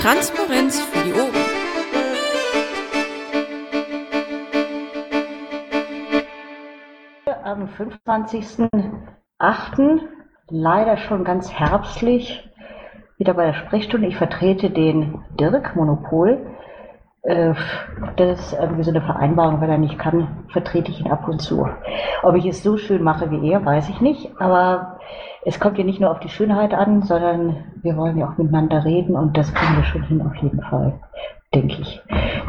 Transparenz für die Ohren. Am 25.08. leider schon ganz herbstlich wieder bei der Sprechstunde. Ich vertrete den Dirk Monopol. Äh, das ist irgendwie so eine Vereinbarung, wenn er nicht kann, vertrete ich ihn ab und zu. Ob ich es so schön mache wie er, weiß ich nicht. Aber es kommt ja nicht nur auf die Schönheit an, sondern wir wollen ja auch miteinander reden und das kriegen wir schon hin auf jeden Fall, denke ich.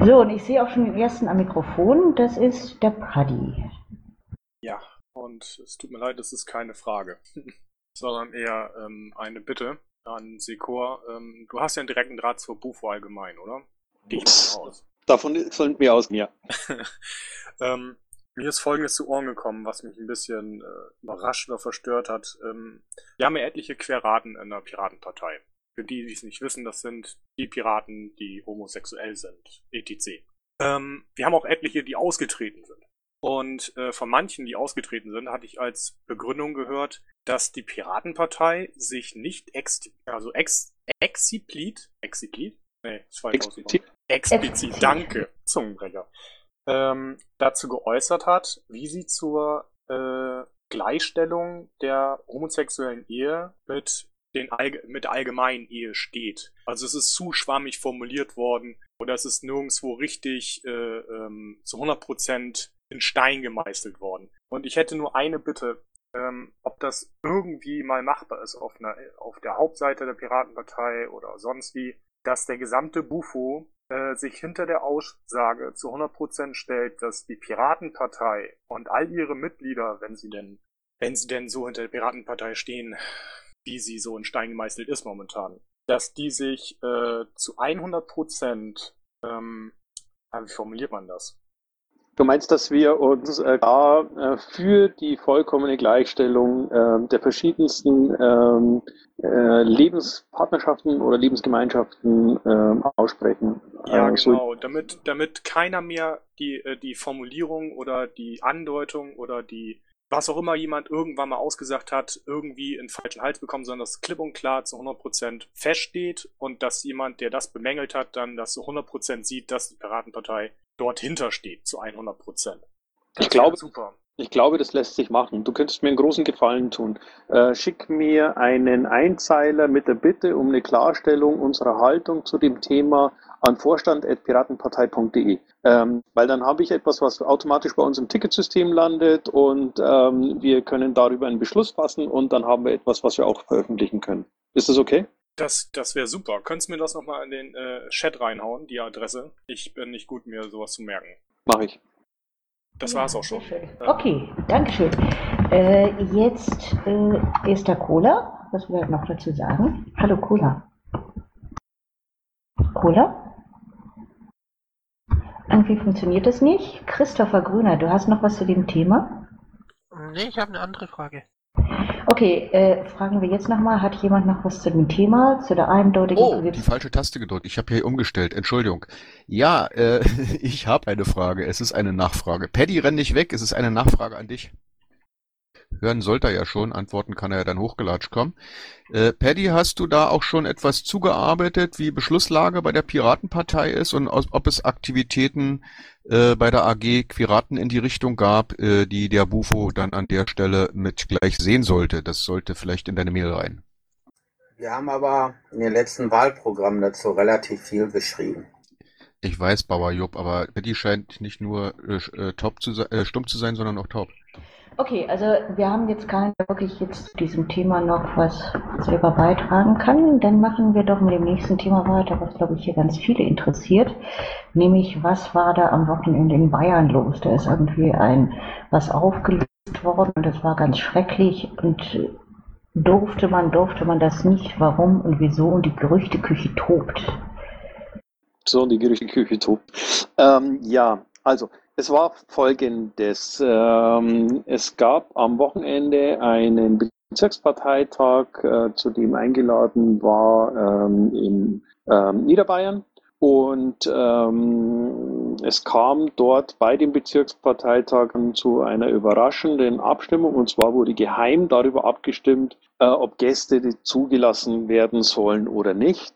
So, und ich sehe auch schon den ersten am Mikrofon. Das ist der Paddy. Ja, und es tut mir leid, es ist keine Frage, sondern eher ähm, eine Bitte an Sekor. Ähm, du hast ja einen direkten Draht zur Bufo allgemein, oder? Gehe ich mal aus. Davon sollen wir aus, ja. ähm, mir ist Folgendes zu Ohren gekommen, was mich ein bisschen äh, überrascht oder verstört hat. Ähm, wir haben ja etliche Querraten in der Piratenpartei. Für die, die es nicht wissen, das sind die Piraten, die homosexuell sind, etc. Ähm, wir haben auch etliche, die ausgetreten sind. Und äh, von manchen, die ausgetreten sind, hatte ich als Begründung gehört, dass die Piratenpartei sich nicht ex, also ex, explizit, explizit, nee, ist falsch Explizit. Explizit, Explizit. danke, Zungenbrecher, ähm, dazu geäußert hat, wie sie zur äh, Gleichstellung der homosexuellen Ehe mit den Allge mit der allgemeinen Ehe steht. Also es ist zu schwammig formuliert worden oder es ist nirgendwo richtig äh, ähm, zu 100% in Stein gemeißelt worden. Und ich hätte nur eine Bitte, ähm, ob das irgendwie mal machbar ist auf, einer, auf der Hauptseite der Piratenpartei oder sonst wie, dass der gesamte Bufo äh, sich hinter der Aussage zu 100% stellt, dass die Piratenpartei und all ihre Mitglieder, wenn sie denn, wenn sie denn so hinter der Piratenpartei stehen, wie sie so in Stein gemeißelt ist momentan, dass die sich äh, zu 100% ähm, wie formuliert man das? Du meinst, dass wir uns äh, da äh, für die vollkommene Gleichstellung äh, der verschiedensten ähm, äh, Lebenspartnerschaften oder Lebensgemeinschaften ähm, aussprechen? Ja, Äh, so- genau. Damit, damit keiner mehr die, äh, die Formulierung oder die Andeutung oder die, was auch immer jemand irgendwann mal ausgesagt hat, irgendwie in falschen Hals bekommt, sondern dass klipp und klar zu 100% feststeht und dass jemand, der das bemängelt hat, dann das zu 100% sieht, dass die Piratenpartei dort hinter steht, zu 100%. Das Ich glaube- super. Ich glaube, das lässt sich machen. Du könntest mir einen großen Gefallen tun. Äh, schick mir einen Einzeiler mit der Bitte um eine Klarstellung unserer Haltung zu dem Thema an vorstand.piratenpartei.de. Ähm, weil dann habe ich etwas, was automatisch bei uns im Ticketsystem landet und ähm, wir können darüber einen Beschluss fassen und dann haben wir etwas, was wir auch veröffentlichen können. Ist das okay? Das, das wäre super. Könntest du mir das nochmal in den äh, Chat reinhauen, die Adresse? Ich bin nicht gut, mir sowas zu merken. Mache ich. Das Ja, war's auch schon. schön. Okay, Dankeschön. Äh, jetzt äh, ist der Cola. Was will er noch dazu sagen? Hallo Cola. Cola? Irgendwie funktioniert das nicht. Christopher Grüner, du hast noch was zu dem Thema? Nee, ich habe eine andere Frage. Okay, äh, fragen wir jetzt nochmal, hat jemand noch was zu dem Thema, zu der eindeutigen Oh, die Gesetz- falsche Taste gedrückt. Ich habe hier umgestellt. Entschuldigung. Ja, äh, ich habe eine Frage. Es ist eine Nachfrage. Paddy, renn nicht weg. Es ist eine Nachfrage an dich. Hören sollte er ja schon. Antworten kann er ja dann hochgelatscht kommen. Äh, Paddy, hast du da auch schon etwas zugearbeitet, wie Beschlusslage bei der Piratenpartei ist und ob es Aktivitäten äh, bei der AG Piraten in die Richtung gab, äh, die der Bufo dann an der Stelle mit gleich sehen sollte? Das sollte vielleicht in deine Mail rein. Wir haben aber in den letzten Wahlprogrammen dazu relativ viel geschrieben. Ich weiß, Bauer Jupp, aber Betty scheint nicht nur äh, äh, taub zu se- äh, stumm zu sein, sondern auch taub. Okay, also wir haben jetzt der wirklich jetzt zu diesem Thema noch was selber beitragen kann. Dann machen wir doch mit dem nächsten Thema weiter, was glaube ich hier ganz viele interessiert. Nämlich, was war da am Wochenende in Bayern los? Da ist irgendwie ein was aufgelöst worden und das war ganz schrecklich und durfte man, durfte man das nicht, warum und wieso und die Gerüchteküche tobt. So, die Gerüchteküche tobt. Ähm, ja, also es war folgendes. Ähm, es gab am Wochenende einen Bezirksparteitag, äh, zu dem eingeladen war ähm, in ähm, Niederbayern. Und ähm, es kam dort bei den Bezirksparteitagen zu einer überraschenden Abstimmung. Und zwar wurde geheim darüber abgestimmt, äh, ob Gäste zugelassen werden sollen oder nicht.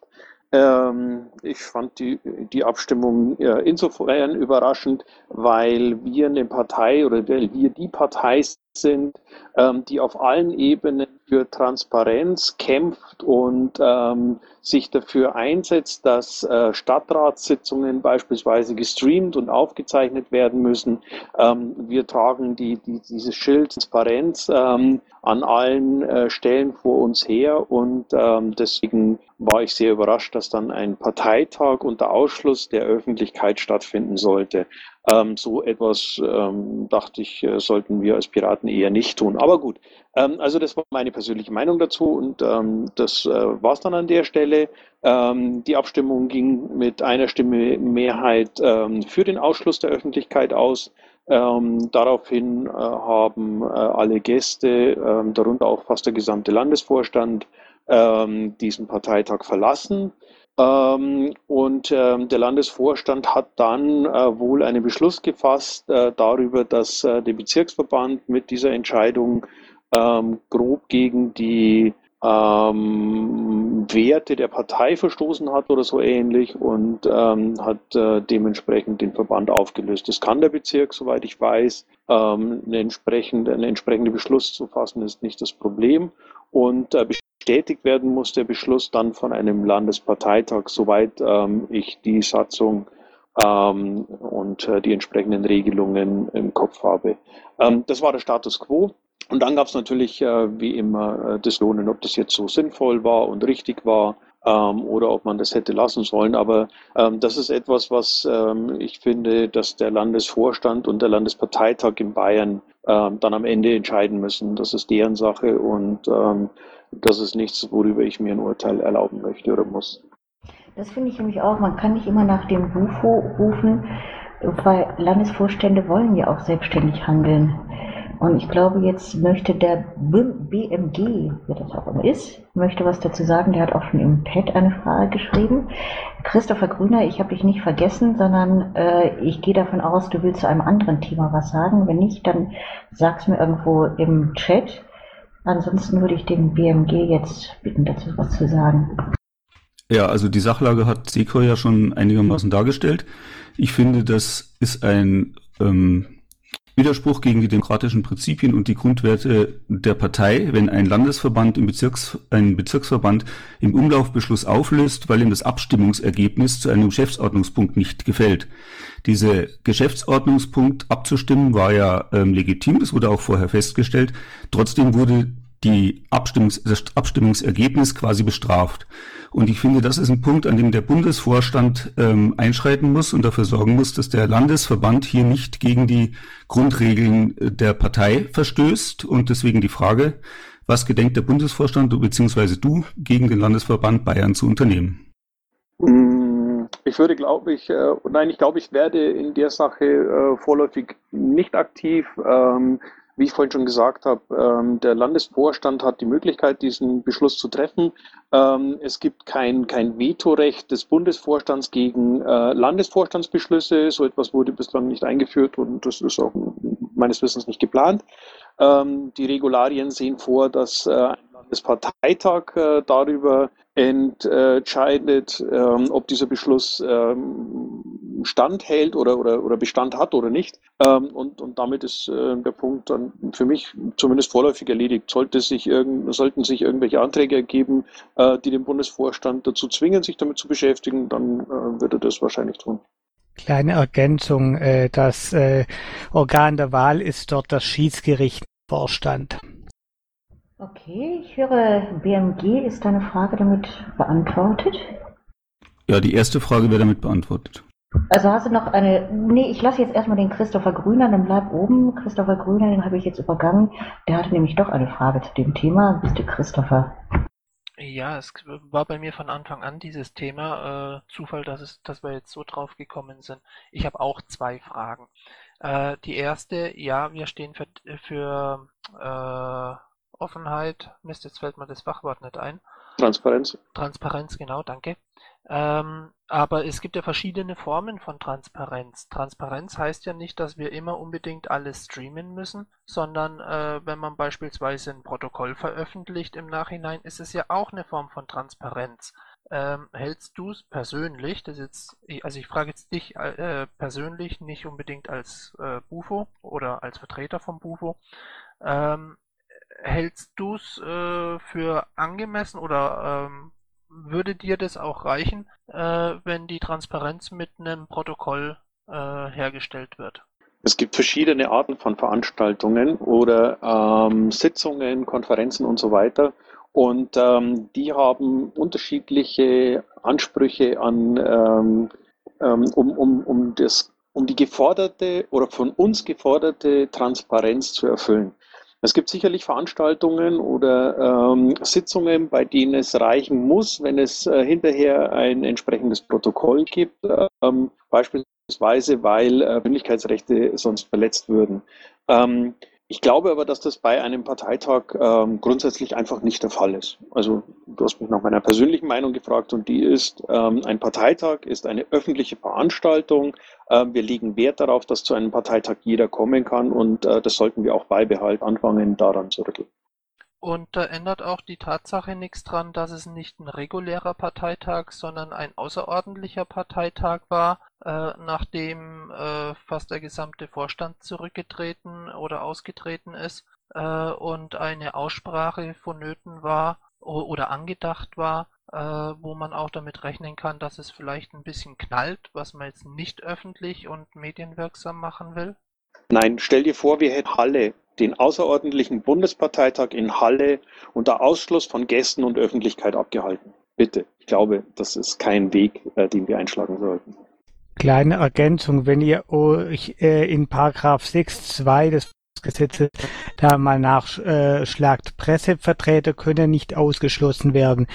Ähm, ich fand die, die Abstimmung äh, insofern überraschend, weil wir eine Partei oder weil wir die Partei sind, ähm, die auf allen Ebenen für Transparenz kämpft und ähm, sich dafür einsetzt, dass äh, Stadtratssitzungen beispielsweise gestreamt und aufgezeichnet werden müssen. Wir tragen die, die, dieses Schild Transparenz an allen äh, Stellen vor uns her und deswegen war ich sehr überrascht, dass dann ein Parteitag unter Ausschluss der Öffentlichkeit stattfinden sollte. Ähm, so etwas, ähm, dachte ich, äh, sollten wir als Piraten eher nicht tun. Aber gut, ähm, also das war meine persönliche Meinung dazu und ähm, das äh, war es dann an der Stelle. Ähm, die Abstimmung ging mit einer Stimme Mehrheit ähm, für den Ausschluss der Öffentlichkeit aus. daraufhin äh, haben äh, alle Gäste, darunter auch fast der gesamte Landesvorstand, diesen Parteitag verlassen. Ähm, und ähm, der Landesvorstand hat dann äh, wohl einen Beschluss gefasst äh, darüber, dass äh, der Bezirksverband mit dieser Entscheidung ähm, grob gegen die ähm, Werte der Partei verstoßen hat oder so ähnlich und ähm, hat äh, dementsprechend den Verband aufgelöst. Das kann der Bezirk, soweit ich weiß. Ähm, eine entsprechende Beschluss zu fassen ist nicht das Problem. Und äh, bestätigt werden muss der Beschluss dann von einem Landesparteitag, soweit ähm, ich die Satzung ähm, und äh, die entsprechenden Regelungen im Kopf habe. Ähm, das war der Status quo. Und dann gab es natürlich äh, wie immer äh, Diskussionen, ob das jetzt so sinnvoll war und richtig war ähm, oder ob man das hätte lassen sollen. Aber ähm, das ist etwas, was ähm, ich finde, dass der Landesvorstand und der Landesparteitag in Bayern dann am Ende entscheiden müssen. Das ist deren Sache und das ist nichts, worüber ich mir ein Urteil erlauben möchte oder muss. Das finde ich nämlich auch. Man kann nicht immer nach dem Bufo rufen, weil Landesvorstände wollen ja auch selbstständig handeln. Und ich glaube, jetzt möchte der BMG, wer das auch immer ist, möchte was dazu sagen. Der hat auch schon im Pad eine Frage geschrieben. Christopher Grüner, ich habe dich nicht vergessen, sondern äh, ich gehe davon aus, du willst zu einem anderen Thema was sagen. Wenn nicht, dann sag's mir irgendwo im Chat. Ansonsten würde ich den BMG jetzt bitten, dazu was zu sagen. Ja, also die Sachlage hat Seko ja schon einigermaßen dargestellt. Ich finde, das ist ein ähm, Widerspruch gegen die demokratischen Prinzipien und die Grundwerte der Partei, wenn ein Landesverband im Bezirks, einen Bezirksverband im Umlaufbeschluss auflöst, weil ihm das Abstimmungsergebnis zu einem Geschäftsordnungspunkt nicht gefällt. Diese Geschäftsordnungspunkt abzustimmen war ja ähm, legitim, das wurde auch vorher festgestellt. Trotzdem wurde die Abstimmungs das Abstimmungsergebnis quasi bestraft. Und ich finde, das ist ein Punkt, an dem der Bundesvorstand ähm, einschreiten muss und dafür sorgen muss, dass der Landesverband hier nicht gegen die Grundregeln äh, der Partei verstößt. Und deswegen die Frage, was gedenkt der Bundesvorstand bzw. du gegen den Landesverband Bayern zu unternehmen? Mm, ich würde, glaube ich, äh, nein, ich glaube, ich werde in der Sache äh, vorläufig nicht aktiv. Ähm, wie ich vorhin schon gesagt habe, ähm, der Landesvorstand hat die Möglichkeit, diesen Beschluss zu treffen. Ähm, es gibt kein, kein Vetorecht des Bundesvorstands gegen äh, Landesvorstandsbeschlüsse. So etwas wurde bislang nicht eingeführt und das ist auch meines Wissens nicht geplant. Ähm, die Regularien sehen vor, dass äh, ein Landesparteitag äh, darüber entscheidet, ob dieser Beschluss ähm, standhält oder, oder, oder Bestand hat oder nicht. Ähm, und, und damit ist äh, der Punkt dann für mich zumindest vorläufig erledigt. Sollte sich irgend, sollten sich irgendwelche Anträge ergeben, äh, die den Bundesvorstand dazu zwingen, sich damit zu beschäftigen, dann äh, würde er das wahrscheinlich tun. Kleine Ergänzung, äh, das äh, Organ der Wahl ist dort das Schiedsgerichtsvorstand. Okay, ich höre, BMG, ist deine Frage damit beantwortet? Ja, die erste Frage wäre damit beantwortet. Also hast du noch eine. Nee, ich lasse jetzt erstmal den Christopher Grüner, dann bleib oben. Christopher Grüner, den habe ich jetzt übergangen. Der hatte nämlich doch eine Frage zu dem Thema. Bist du Christopher? Ja, es war bei mir von Anfang an dieses Thema. Äh, Zufall, dass, es, dass wir jetzt so drauf gekommen sind. Ich habe auch zwei Fragen. Äh, die erste, ja, wir stehen für, für äh, Offenheit, Mist, jetzt fällt mir das Fachwort nicht ein. Transparenz. Transparenz, genau, danke. Ähm, aber es gibt ja verschiedene Formen von Transparenz. Transparenz heißt ja nicht, dass wir immer unbedingt alles streamen müssen, sondern äh, wenn man beispielsweise ein Protokoll veröffentlicht im Nachhinein, ist es ja auch eine Form von Transparenz. Ähm, hältst du es persönlich, das jetzt, also ich frage jetzt dich äh, persönlich, nicht unbedingt als äh, Bufo oder als Vertreter vom Bufo, ähm, hältst du es äh, für angemessen oder ähm, würde dir das auch reichen, äh, wenn die Transparenz mit einem Protokoll äh, hergestellt wird? Es gibt verschiedene Arten von Veranstaltungen oder ähm, Sitzungen, Konferenzen und so weiter. Und ähm, die haben unterschiedliche Ansprüche an, ähm, ähm, um, um, um, das, um die geforderte oder von uns geforderte Transparenz zu erfüllen. Es gibt sicherlich Veranstaltungen oder ähm, Sitzungen, bei denen es reichen muss, wenn es äh, hinterher ein entsprechendes Protokoll gibt, ähm, beispielsweise weil äh, Persönlichkeitsrechte sonst verletzt würden. Ähm, ich glaube aber, dass das bei einem Parteitag ähm, grundsätzlich einfach nicht der Fall ist. Also du hast mich nach meiner persönlichen Meinung gefragt und die ist, ähm, ein Parteitag ist eine öffentliche Veranstaltung. Ähm, wir legen Wert darauf, dass zu einem Parteitag jeder kommen kann und äh, das sollten wir auch beibehalten, anfangen daran zu rütteln. Und da ändert auch die Tatsache nichts dran, dass es nicht ein regulärer Parteitag, sondern ein außerordentlicher Parteitag war, äh, nachdem äh, fast der gesamte Vorstand zurückgetreten oder ausgetreten ist äh, und eine Aussprache vonnöten war oder angedacht war, äh, wo man auch damit rechnen kann, dass es vielleicht ein bisschen knallt, was man jetzt nicht öffentlich und medienwirksam machen will? Nein, stell dir vor, wir hätten Halle den außerordentlichen Bundesparteitag in Halle unter Ausschluss von Gästen und Öffentlichkeit abgehalten. Bitte, ich glaube, das ist kein Weg, äh, den wir einschlagen sollten. Kleine Ergänzung, wenn ihr euch äh, in Paragraph 6.2 des Gesetzes da mal nachschlagt, Pressevertreter können nicht ausgeschlossen werden,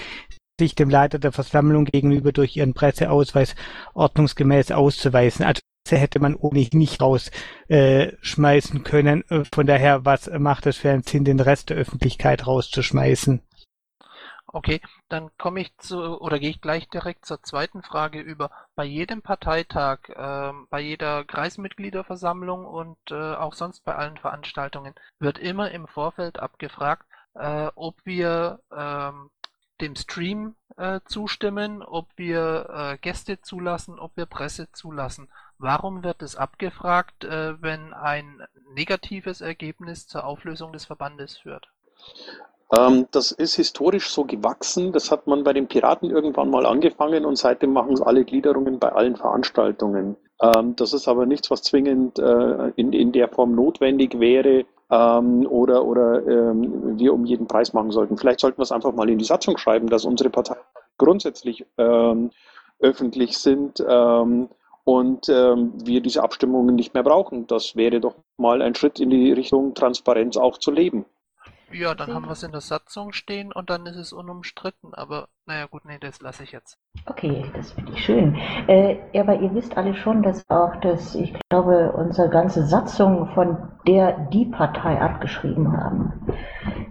sich dem Leiter der Versammlung gegenüber durch ihren Presseausweis ordnungsgemäß auszuweisen. Also hätte man ohnehin nicht rausschmeißen äh, können. Von daher, was macht es für einen Sinn, den Rest der Öffentlichkeit rauszuschmeißen? Okay, dann komme ich zu oder gehe ich gleich direkt zur zweiten Frage über. Bei jedem Parteitag, äh, bei jeder Kreismitgliederversammlung und äh, auch sonst bei allen Veranstaltungen wird immer im Vorfeld abgefragt, äh, ob wir ähm, dem Stream äh, zustimmen, ob wir äh, Gäste zulassen, ob wir Presse zulassen. Warum wird es abgefragt, äh, wenn ein negatives Ergebnis zur Auflösung des Verbandes führt? Ähm, das ist historisch so gewachsen. Das hat man bei den Piraten irgendwann mal angefangen und seitdem machen es alle Gliederungen bei allen Veranstaltungen. Ähm, das ist aber nichts, was zwingend äh, in, in der Form notwendig wäre ähm, oder, oder wir um jeden Preis machen sollten. Vielleicht sollten wir es einfach mal in die Satzung schreiben, dass unsere Parteien grundsätzlich öffentlich sind. Und ähm, wir diese Abstimmungen nicht mehr brauchen. Das wäre doch mal ein Schritt in die Richtung Transparenz auch zu leben. Ja, dann haben wir es in der Satzung stehen und dann ist es unumstritten. Aber naja gut, nee, das lasse ich jetzt. Okay, das finde ich schön. Äh, aber ihr wisst alle schon, dass auch das, ich glaube, unsere ganze Satzung von der die Partei abgeschrieben haben.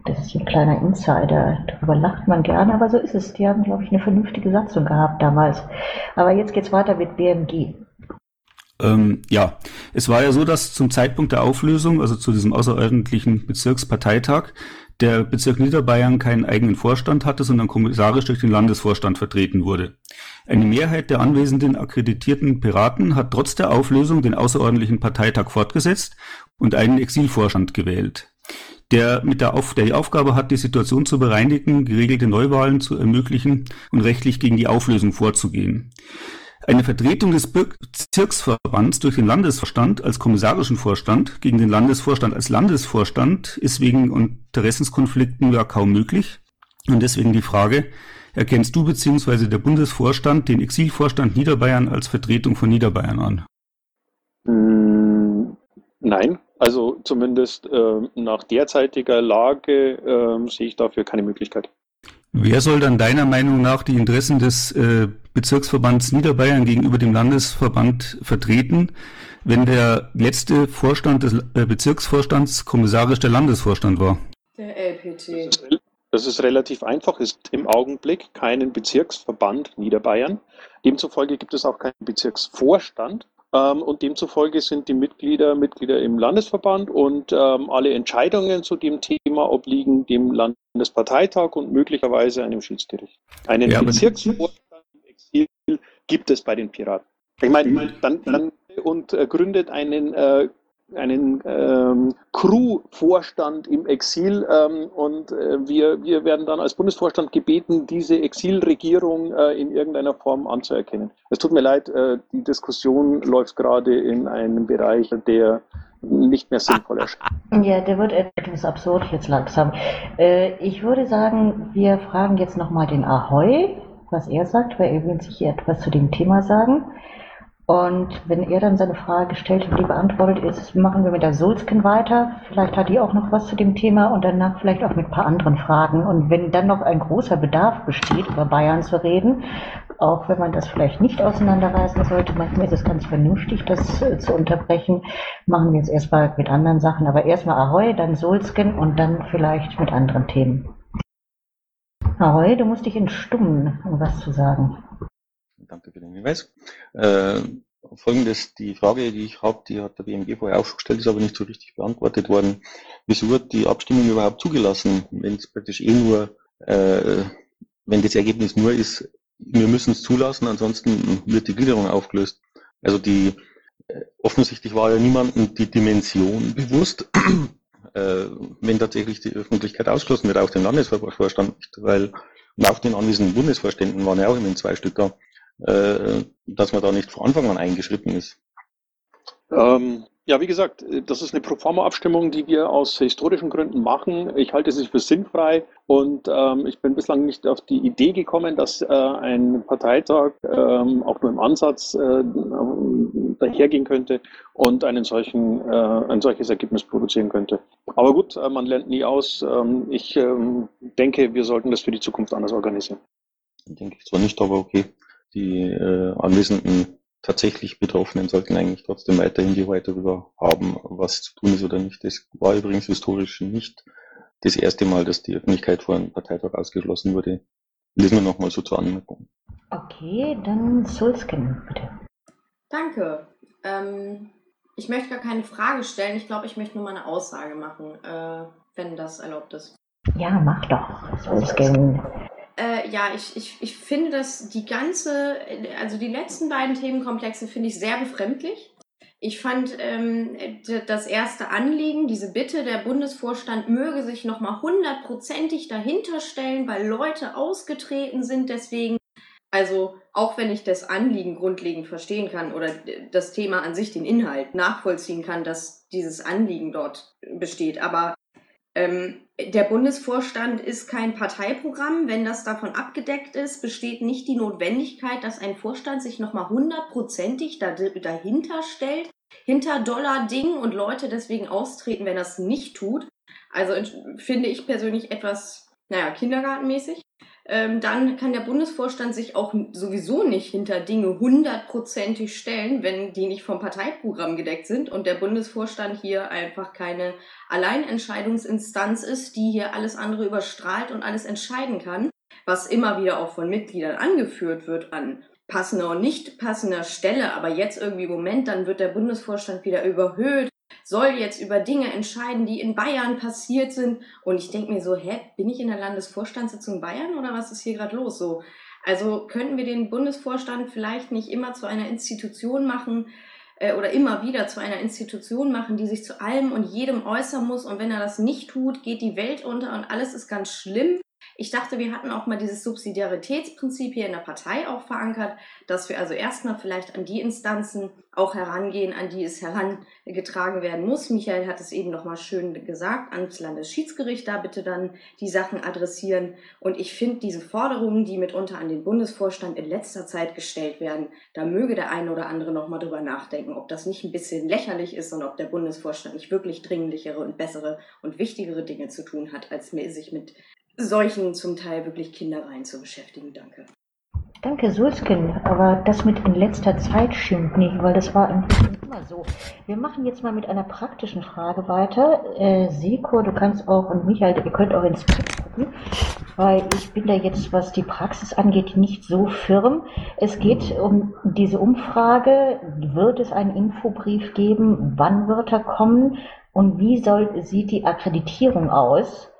Das ist ein kleiner Insider. Darüber lacht man gerne, aber so ist es. Die haben, glaube ich, eine vernünftige Satzung gehabt damals. Aber jetzt geht es weiter mit BMG. Ähm, ja, es war ja so, dass zum Zeitpunkt der Auflösung, also zu diesem außerordentlichen Bezirksparteitag, der Bezirk Niederbayern keinen eigenen Vorstand hatte, sondern kommissarisch durch den Landesvorstand vertreten wurde. Eine Mehrheit der anwesenden akkreditierten Piraten hat trotz der Auflösung den außerordentlichen Parteitag fortgesetzt und einen Exilvorstand gewählt der mit der, Auf der die Aufgabe hat, die Situation zu bereinigen, geregelte Neuwahlen zu ermöglichen und rechtlich gegen die Auflösung vorzugehen. Eine Vertretung des Bezirksverbands durch den Landesvorstand als kommissarischen Vorstand gegen den Landesvorstand als Landesvorstand ist wegen Interessenskonflikten ja kaum möglich. Und deswegen die Frage, erkennst du bzw. der Bundesvorstand den Exilvorstand Niederbayern als Vertretung von Niederbayern an? Hm, nein, also zumindest äh, nach derzeitiger Lage äh, sehe ich dafür keine Möglichkeit. Wer soll dann deiner Meinung nach die Interessen des äh, Bezirksverbands Niederbayern gegenüber dem Landesverband vertreten, wenn der letzte Vorstand des äh, Bezirksvorstands kommissarisch der Landesvorstand war? Der LPT. Das ist relativ einfach, Es ist im Augenblick keinen Bezirksverband Niederbayern. Demzufolge gibt es auch keinen Bezirksvorstand Ähm, und demzufolge sind die Mitglieder Mitglieder im Landesverband und ähm, alle Entscheidungen zu dem Thema obliegen dem Landesparteitag und möglicherweise einem Schiedsgericht. Einen Ja, Bezirksvorstand Exil gibt es bei den Piraten. Ich meine, dann, dann und äh, gründet einen äh, einen ähm, Crew-Vorstand im Exil ähm, und äh, wir, wir werden dann als Bundesvorstand gebeten, diese Exilregierung äh, in irgendeiner Form anzuerkennen. Es tut mir leid, äh, die Diskussion läuft gerade in einem Bereich, der nicht mehr sinnvoll erscheint. Ja, der wird etwas absurd jetzt langsam. Äh, ich würde sagen, wir fragen jetzt nochmal den Ahoy, was er sagt, weil er will sich hier etwas zu dem Thema sagen. Und wenn er dann seine Frage gestellt und die beantwortet ist, machen wir mit der Sulsken weiter. Vielleicht hat die auch noch was zu dem Thema und danach vielleicht auch mit ein paar anderen Fragen. Und wenn dann noch ein großer Bedarf besteht, über Bayern zu reden, auch wenn man das vielleicht nicht auseinanderreißen sollte, manchmal ist es ganz vernünftig, das äh, zu unterbrechen, machen wir jetzt erstmal mit anderen Sachen. Aber erstmal Ahoy, dann Sulsken und dann vielleicht mit anderen Themen. Ahoy, du musst dich entstummen, um was zu sagen. Danke für den Hinweis. Äh, Folgendes, die Frage, die ich habe, die hat der BMG vorher auch schon gestellt, ist aber nicht so richtig beantwortet worden. Wieso wird die Abstimmung überhaupt zugelassen, wenn es praktisch eh nur, äh, wenn das Ergebnis nur ist, wir müssen es zulassen, ansonsten wird die Gliederung aufgelöst. Also die, äh, offensichtlich war ja niemandem die Dimension bewusst, äh, wenn tatsächlich die Öffentlichkeit ausgeschlossen wird, auch den Landesvorstand nicht, weil und auch den anwesenden Bundesvorständen waren ja auch immerhin zwei Stück da äh, dass man da nicht von Anfang an eingeschritten ist. Ähm, ja, wie gesagt, das ist eine Proforma-Abstimmung, die wir aus historischen Gründen machen. Ich halte sie für sinnfrei und ähm, ich bin bislang nicht auf die Idee gekommen, dass äh, ein Parteitag ähm, auch nur im Ansatz äh, dahergehen könnte und einen solchen, äh, ein solches Ergebnis produzieren könnte. Aber gut, äh, man lernt nie aus. Ähm, ich ähm, denke, wir sollten das für die Zukunft anders organisieren. Denke ich zwar nicht, aber okay. Die äh, anwesenden tatsächlich Betroffenen sollten eigentlich trotzdem weiterhin die Hoheit darüber haben, was zu tun ist oder nicht. Das war übrigens historisch nicht das erste Mal, dass die Öffentlichkeit vor einem Parteitag ausgeschlossen wurde. Lesen wir nochmal so zur Anmerkung. Okay, dann Sulsken, bitte. Danke. Ähm, ich möchte gar keine Frage stellen. Ich glaube, ich möchte nur mal eine Aussage machen, äh, wenn das erlaubt ist. Ja, mach doch, Sulsken. Äh, ja, ich, ich, ich finde, dass die ganze, also die letzten beiden Themenkomplexe finde ich sehr befremdlich. Ich fand ähm, das erste Anliegen, diese Bitte, der Bundesvorstand möge sich nochmal hundertprozentig dahinter stellen, weil Leute ausgetreten sind. Deswegen, also auch wenn ich das Anliegen grundlegend verstehen kann oder das Thema an sich, den Inhalt nachvollziehen kann, dass dieses Anliegen dort besteht, aber ähm, der Bundesvorstand ist kein Parteiprogramm. Wenn das davon abgedeckt ist, besteht nicht die Notwendigkeit, dass ein Vorstand sich nochmal hundertprozentig da, dahinter stellt, hinter Dollar-Ding und Leute deswegen austreten, wenn das nicht tut. Also finde ich persönlich etwas, naja, kindergartenmäßig. Ähm, dann kann der Bundesvorstand sich auch sowieso nicht hinter Dinge hundertprozentig stellen, wenn die nicht vom Parteiprogramm gedeckt sind und der Bundesvorstand hier einfach keine Alleinentscheidungsinstanz ist, die hier alles andere überstrahlt und alles entscheiden kann, was immer wieder auch von Mitgliedern angeführt wird an passender und nicht passender Stelle, aber jetzt irgendwie im Moment, dann wird der Bundesvorstand wieder überhöht, soll jetzt über Dinge entscheiden, die in Bayern passiert sind. Und ich denke mir so, hä, bin ich in der Landesvorstandssitzung Bayern oder was ist hier gerade los? So, also könnten wir den Bundesvorstand vielleicht nicht immer zu einer Institution machen, äh, oder immer wieder zu einer Institution machen, die sich zu allem und jedem äußern muss. Und wenn er das nicht tut, geht die Welt unter und alles ist ganz schlimm. Ich dachte, wir hatten auch mal dieses Subsidiaritätsprinzip hier in der Partei auch verankert, dass wir also erstmal vielleicht an die Instanzen auch herangehen, an die es herangetragen werden muss. Michael hat es eben nochmal schön gesagt, ans Landesschiedsgericht da bitte dann die Sachen adressieren. Und ich finde diese Forderungen, die mitunter an den Bundesvorstand in letzter Zeit gestellt werden, da möge der eine oder andere nochmal drüber nachdenken, ob das nicht ein bisschen lächerlich ist und ob der Bundesvorstand nicht wirklich dringlichere und bessere und wichtigere Dinge zu tun hat, als sich mit solchen zum Teil wirklich Kindereien zu beschäftigen. Danke. Danke, Sulsken. Aber das mit in letzter Zeit stimmt nicht, weil das war immer so. Wir machen jetzt mal mit einer praktischen Frage weiter. Äh, Seko, du kannst auch, und Michael, ihr könnt auch ins Skript gucken. weil ich bin da jetzt, was die Praxis angeht, nicht so firm. Es geht um diese Umfrage. Wird es einen Infobrief geben? Wann wird er kommen? Und wie soll, sieht die Akkreditierung aus?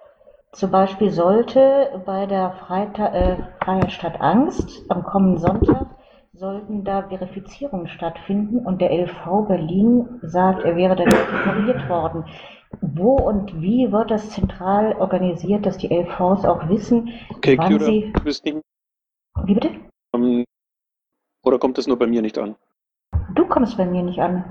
Zum Beispiel sollte bei der Freitag, äh, statt Angst am kommenden Sonntag sollten da Verifizierungen stattfinden und der LV Berlin sagt, er wäre dann informiert worden. Wo und wie wird das zentral organisiert, dass die LVs auch wissen, Okay, wann Kyra, sie. Wie bitte? Ähm, oder kommt das nur bei mir nicht an? Du kommst bei mir nicht an.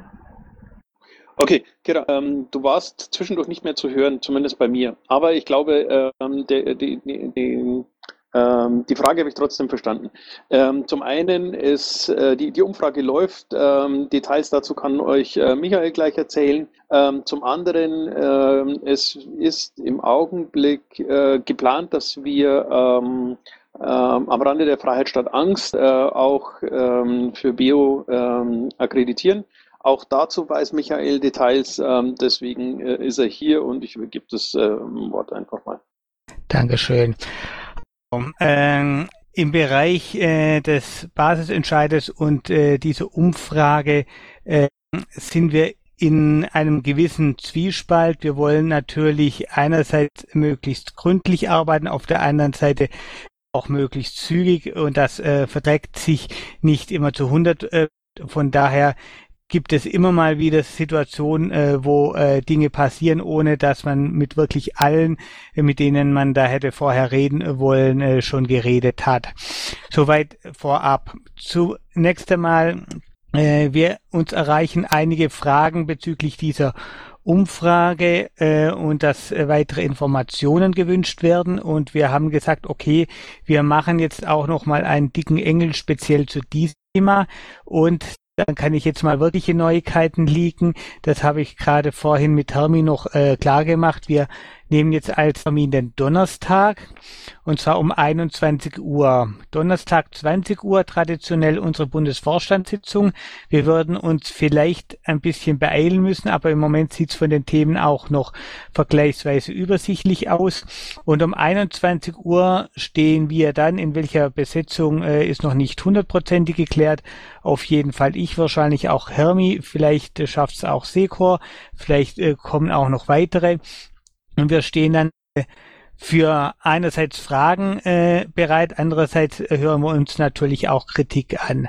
Okay, Kira, ähm, du warst zwischendurch nicht mehr zu hören, zumindest bei mir. Aber ich glaube, ähm, die, die, die, ähm, die Frage habe ich trotzdem verstanden. Ähm, zum einen ist, äh, die, Umfrage läuft, ähm, Details dazu kann euch äh, Michael gleich erzählen. Ähm, zum anderen, ähm, es ist im Augenblick äh, geplant, dass wir ähm, am Rande der Freiheit statt Angst äh, auch ähm, für Bio ähm, akkreditieren. Auch dazu weiß Michael Details, ähm, deswegen äh, ist er hier und ich übergebe das äh, Wort einfach mal. Dankeschön. Ähm, Im Bereich äh, des Basisentscheides und äh, dieser Umfrage äh, sind wir in einem gewissen Zwiespalt. Wir wollen natürlich einerseits möglichst gründlich arbeiten, auf der anderen Seite auch möglichst zügig und das äh, verträgt sich nicht immer zu 100. Äh, von daher gibt es immer mal wieder Situationen, äh, wo äh, Dinge passieren, ohne dass man mit wirklich allen, äh, mit denen man da hätte vorher reden wollen, äh, schon geredet hat. Soweit vorab. Zunächst einmal, äh, wir uns erreichen einige Fragen bezüglich dieser Umfrage äh, und dass äh, weitere Informationen gewünscht werden und wir haben gesagt, okay, wir machen jetzt auch noch mal einen dicken Engel speziell zu diesem Thema und dann kann ich jetzt mal wirkliche Neuigkeiten leaken. Das habe ich gerade vorhin mit Hermi noch äh, klar gemacht. Wir nehmen jetzt als Termin den Donnerstag und zwar um 21 Uhr. Donnerstag 20 Uhr traditionell unsere Bundesvorstandssitzung. Wir würden uns vielleicht ein bisschen beeilen müssen, aber im Moment sieht es von den Themen auch noch vergleichsweise übersichtlich aus. Und um 21 Uhr stehen wir dann, in welcher Besetzung äh, ist noch nicht hundertprozentig geklärt. Auf jeden Fall ich, wahrscheinlich auch Hermi, vielleicht äh, schafft es auch Sekor, vielleicht äh, kommen auch noch weitere. Und wir stehen dann äh, für einerseits Fragen äh, bereit, andererseits äh, hören wir uns natürlich auch Kritik an.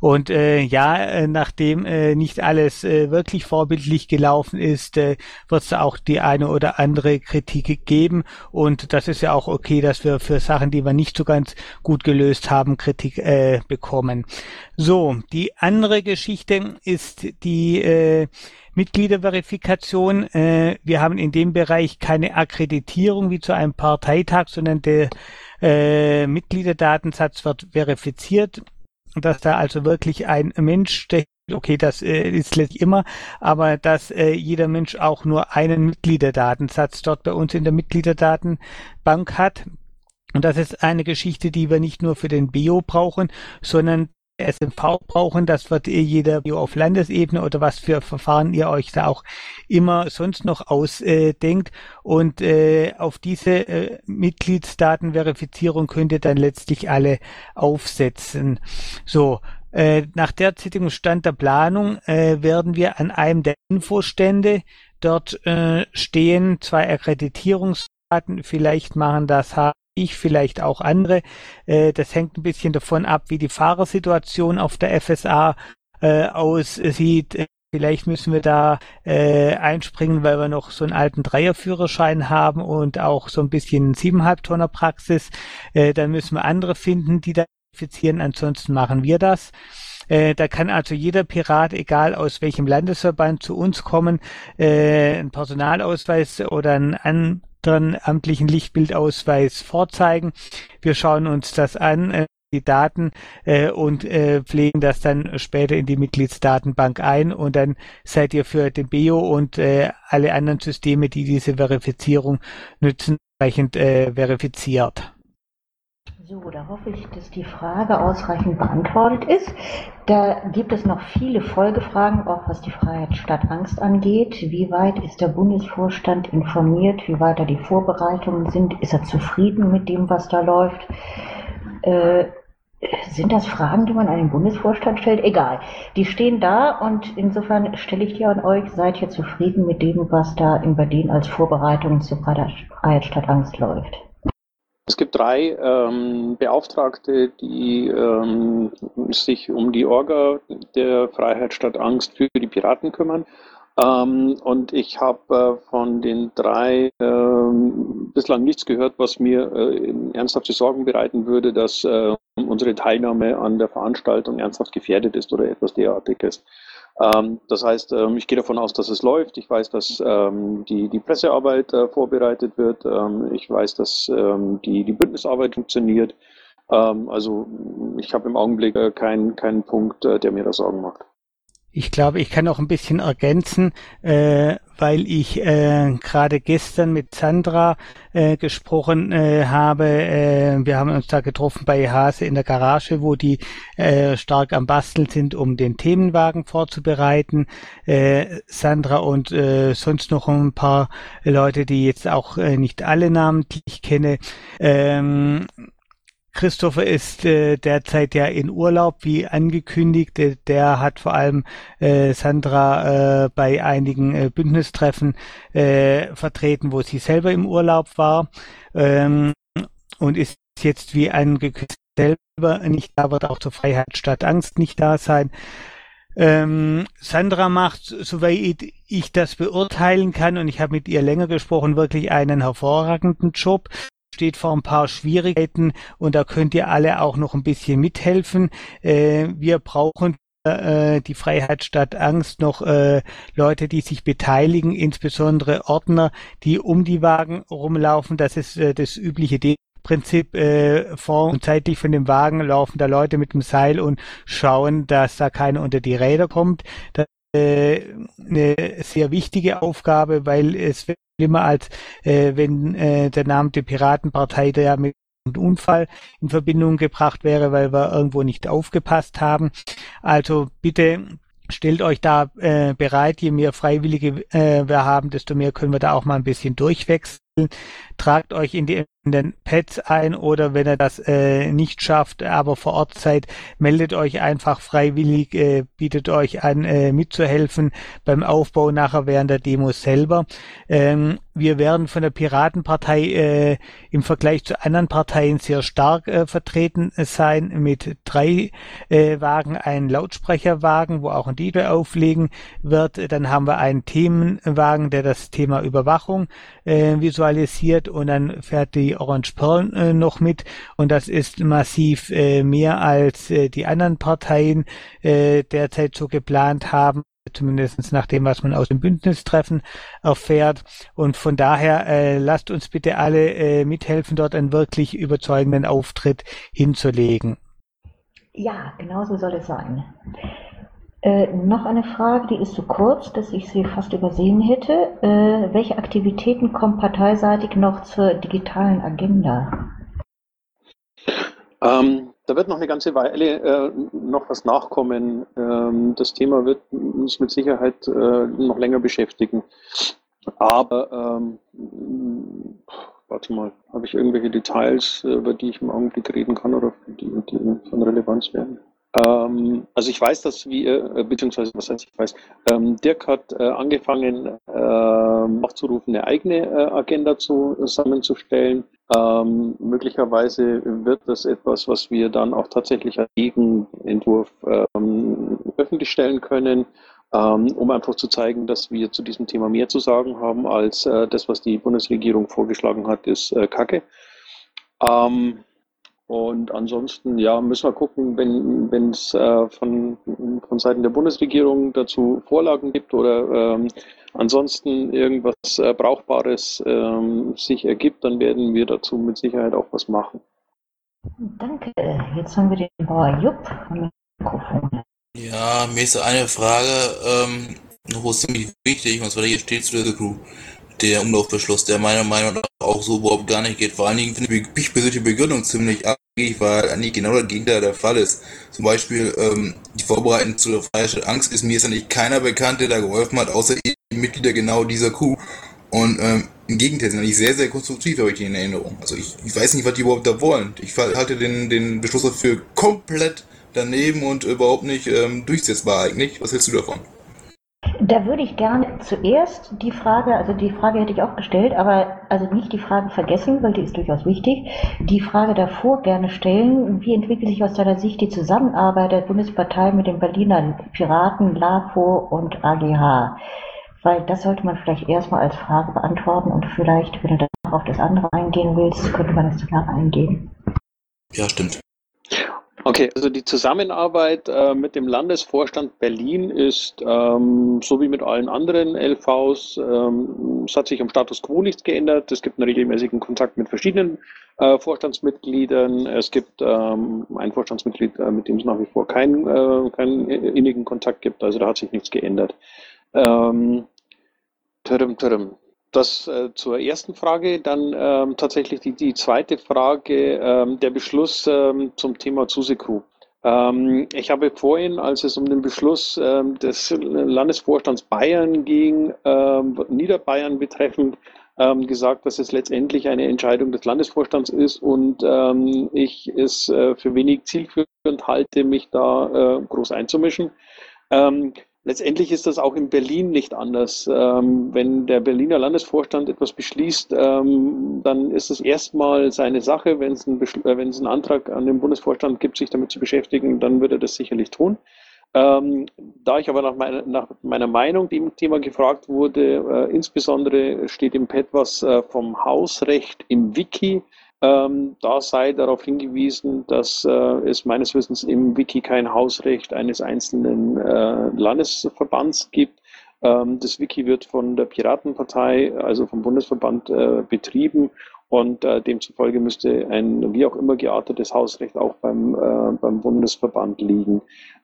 Und äh, ja, äh, nachdem äh, nicht alles äh, wirklich vorbildlich gelaufen ist, äh, wird es auch die eine oder andere Kritik geben. Und das ist ja auch okay, dass wir für Sachen, die wir nicht so ganz gut gelöst haben, Kritik äh, bekommen. So, die andere Geschichte ist die äh, Mitgliederverifikation. Äh, wir haben in dem Bereich keine Akkreditierung wie zu einem Parteitag, sondern der äh, Mitgliederdatensatz wird verifiziert, dass da also wirklich ein Mensch, der okay, das äh, ist letztlich immer, aber dass äh, jeder Mensch auch nur einen Mitgliederdatensatz dort bei uns in der Mitgliederdatenbank hat. Und das ist eine Geschichte, die wir nicht nur für den Bio brauchen, sondern SMV brauchen, das wird ihr jeder auf Landesebene oder was für Verfahren ihr euch da auch immer sonst noch ausdenkt. Und äh, auf diese äh, Mitgliedsdatenverifizierung könnt ihr dann letztlich alle aufsetzen. So, äh, nach derzeitigem Stand der Planung äh, werden wir an einem der Infostände dort äh, stehen, zwei Akkreditierungsdaten, vielleicht machen das ich, vielleicht auch andere. Äh, das hängt ein bisschen davon ab, wie die Fahrersituation auf der FSA äh, aussieht. Vielleicht müssen wir da äh, einspringen, weil wir noch so einen alten Dreierführerschein haben und auch so ein bisschen siebeneinhalb Tonner Praxis. Äh, dann müssen wir andere finden, die da verifizieren. Ansonsten machen wir das. Äh, da kann also jeder Pirat, egal aus welchem Landesverband, zu uns kommen, äh, einen Personalausweis oder einen an amtlichen Lichtbildausweis vorzeigen. Wir schauen uns das an, äh, die Daten äh, und äh, pflegen das dann später in die Mitgliedsdatenbank ein und dann seid ihr für den BIO und äh, alle anderen Systeme, die diese Verifizierung nützen, entsprechend äh, verifiziert. So, da hoffe ich, dass die Frage ausreichend beantwortet ist. Da gibt es noch viele Folgefragen, auch was die Freiheit statt Angst angeht. Wie weit ist der Bundesvorstand informiert? Wie weit da die Vorbereitungen sind? Ist er zufrieden mit dem, was da läuft? Äh, sind das Fragen, die man an den Bundesvorstand stellt? Egal. Die stehen da und insofern stelle ich die an euch. Seid ihr zufrieden mit dem, was da in Berlin als Vorbereitung zur Freiheit statt Angst läuft? Es gibt drei ähm, Beauftragte, die ähm, sich um die Orga der Freiheit statt Angst für die Piraten kümmern. Ähm, und ich habe äh, von den drei ähm, bislang nichts gehört, was mir äh, ernsthafte Sorgen bereiten würde, dass äh, unsere Teilnahme an der Veranstaltung ernsthaft gefährdet ist oder etwas derartiges. Ähm, das heißt, ähm, ich gehe davon aus, dass es läuft. Ich weiß, dass ähm, die, die Pressearbeit äh, vorbereitet wird. Ich weiß, dass die, die Bündnisarbeit funktioniert. Also ich habe im Augenblick äh, keinen, keinen Punkt, äh, der mir da Sorgen macht. Ich glaube, ich kann auch ein bisschen ergänzen, äh, weil ich äh, gerade gestern mit Sandra äh, gesprochen äh, habe. Äh, wir haben uns da getroffen bei Hase in der Garage, wo die äh, stark am Basteln sind, um den Themenwagen vorzubereiten. Äh, Sandra und äh, sonst noch ein paar Leute, die jetzt auch äh, nicht alle namentlich kenne. Ähm, Christopher ist äh, derzeit ja in Urlaub, wie angekündigt. Äh, der hat vor allem äh, Sandra äh, bei einigen äh, Bündnistreffen äh, vertreten, wo sie selber im Urlaub war ähm, und ist jetzt wie angekündigt selber nicht da, wird auch zur Freiheit statt Angst nicht da sein. Ähm, Sandra macht, soweit ich das beurteilen kann, und ich habe mit ihr länger gesprochen, wirklich einen hervorragenden Job steht vor ein paar Schwierigkeiten und da könnt ihr alle auch noch ein bisschen mithelfen. Äh, wir brauchen äh, die Freiheit statt Angst noch äh, Leute, die sich beteiligen, insbesondere Ordner, die um die Wagen rumlaufen. Das ist äh, das übliche Prinzip äh, vor und zeitlich von dem Wagen laufen da Leute mit dem Seil und schauen, dass da keiner unter die Räder kommt. Das ist äh, eine sehr wichtige Aufgabe, weil es schlimmer, als äh, wenn äh, der Name der Piratenpartei da mit einem Unfall in Verbindung gebracht wäre, weil wir irgendwo nicht aufgepasst haben. Also bitte stellt euch da äh, bereit, je mehr Freiwillige äh, wir haben, desto mehr können wir da auch mal ein bisschen durchwechseln. Tragt euch in, die, in den Pads ein oder wenn ihr das äh, nicht schafft, aber vor Ort seid, meldet euch einfach freiwillig, äh, bietet euch an, äh, mitzuhelfen beim Aufbau nachher während der Demo selber. Ähm, wir werden von der Piratenpartei äh, im Vergleich zu anderen Parteien sehr stark äh, vertreten sein mit drei äh, Wagen, einen Lautsprecherwagen, wo auch ein DJ auflegen wird. Dann haben wir einen Themenwagen, der das Thema Überwachung äh, visualisiert und dann fährt die Orange Pearl äh, noch mit und das ist massiv äh, mehr als äh, die anderen Parteien äh, derzeit so geplant haben zumindest nach dem, was man aus dem Bündnistreffen erfährt. Und von daher äh, lasst uns bitte alle äh, mithelfen, dort einen wirklich überzeugenden Auftritt hinzulegen. Ja, genau so soll es sein. Äh, noch eine Frage, die ist so kurz, dass ich sie fast übersehen hätte. Äh, welche Aktivitäten kommen parteiseitig noch zur digitalen Agenda? Ähm, da wird noch eine ganze Weile äh, noch was nachkommen. Ähm, das Thema wird uns mit Sicherheit äh, noch länger beschäftigen. Aber ähm, warte mal, habe ich irgendwelche Details, äh, über die ich im Augenblick reden kann oder die, die von Relevanz werden? Ähm, also ich weiß, dass wir, äh, beziehungsweise was heißt ich weiß, ähm, Dirk hat äh, angefangen äh, aufzurufen, eine eigene äh, Agenda zusammenzustellen. Ähm, möglicherweise wird das etwas, was wir dann auch tatsächlich als Gegenentwurf ähm, öffentlich stellen können, ähm, um einfach zu zeigen, dass wir zu diesem Thema mehr zu sagen haben als äh, das, was die Bundesregierung vorgeschlagen hat, ist äh, Kacke. Ähm, und ansonsten, ja, müssen wir gucken, wenn es äh, von, von Seiten der Bundesregierung dazu Vorlagen gibt oder ähm, ansonsten irgendwas äh, Brauchbares ähm, sich ergibt, dann werden wir dazu mit Sicherheit auch was machen. Danke. Jetzt haben wir den Bauer Jupp am Mikrofon. Ja, mir ist eine Frage ähm, noch ziemlich wichtig, und zwar hier steht zu der Crew der Umlaufbeschluss, der meiner Meinung nach auch so überhaupt gar nicht geht. Vor allen Dingen finde ich persönlich die Begründung ziemlich ich, weil eigentlich genau das Gegenteil der Fall ist. Zum Beispiel ähm, die Vorbereitung zu der Freistadt Angst ist mir ist eigentlich keiner bekannt, der da geholfen hat, außer die Mitglieder genau dieser Crew. Und ähm, im Gegenteil, sind eigentlich sehr, sehr konstruktiv, habe ich die in Erinnerung. Also ich, ich weiß nicht, was die überhaupt da wollen. Ich halte den, den Beschluss für komplett daneben und überhaupt nicht ähm, durchsetzbar eigentlich. Was hältst du davon? Da würde ich gerne zuerst die Frage, also die Frage hätte ich auch gestellt, aber also nicht die Frage vergessen, weil die ist durchaus wichtig, die Frage davor gerne stellen, wie entwickelt sich aus deiner Sicht die Zusammenarbeit der Bundespartei mit den Berliner Piraten, LAFO und AGH? Weil das sollte man vielleicht erstmal als Frage beantworten und vielleicht, wenn du dann auf das andere eingehen willst, könnte man das danach eingehen. Ja, stimmt. Okay, also die Zusammenarbeit äh, mit dem Landesvorstand Berlin ist ähm, so wie mit allen anderen LVs, ähm, es hat sich am Status quo nichts geändert. Es gibt einen regelmäßigen Kontakt mit verschiedenen äh, Vorstandsmitgliedern. Es gibt ähm, ein Vorstandsmitglied, äh, mit dem es nach wie vor keinen, äh, keinen innigen Kontakt gibt. Also da hat sich nichts geändert. Ähm, törüm, törüm. Das äh, zur ersten Frage. Dann ähm, tatsächlich die, die zweite Frage, ähm, der Beschluss ähm, zum Thema Zusekru. Ähm, ich habe vorhin, als es um den Beschluss ähm, des Landesvorstands Bayern ging, ähm, Niederbayern betreffend, gesagt, dass es letztendlich eine Entscheidung des Landesvorstands ist und ich es äh, für wenig zielführend halte, mich da äh, groß einzumischen. Letztendlich ist das auch in Berlin nicht anders. Ähm, wenn der Berliner Landesvorstand etwas beschließt, ähm, dann ist es erstmal seine Sache. Wenn es, einen, äh, wenn es einen Antrag an den Bundesvorstand gibt, sich damit zu beschäftigen, dann wird er das sicherlich tun. Ähm, da ich aber nach meiner, nach meiner Meinung dem Thema gefragt wurde, äh, insbesondere steht im Pad was äh, vom Hausrecht im Wiki ähm, da sei darauf hingewiesen, dass äh, es meines Wissens im Wiki kein Hausrecht eines einzelnen äh, Landesverbands gibt. Ähm, das Wiki wird von der Piratenpartei, also vom Bundesverband, äh, betrieben und äh, demzufolge müsste ein wie auch immer geartetes Hausrecht auch beim, äh, beim Bundesverband liegen.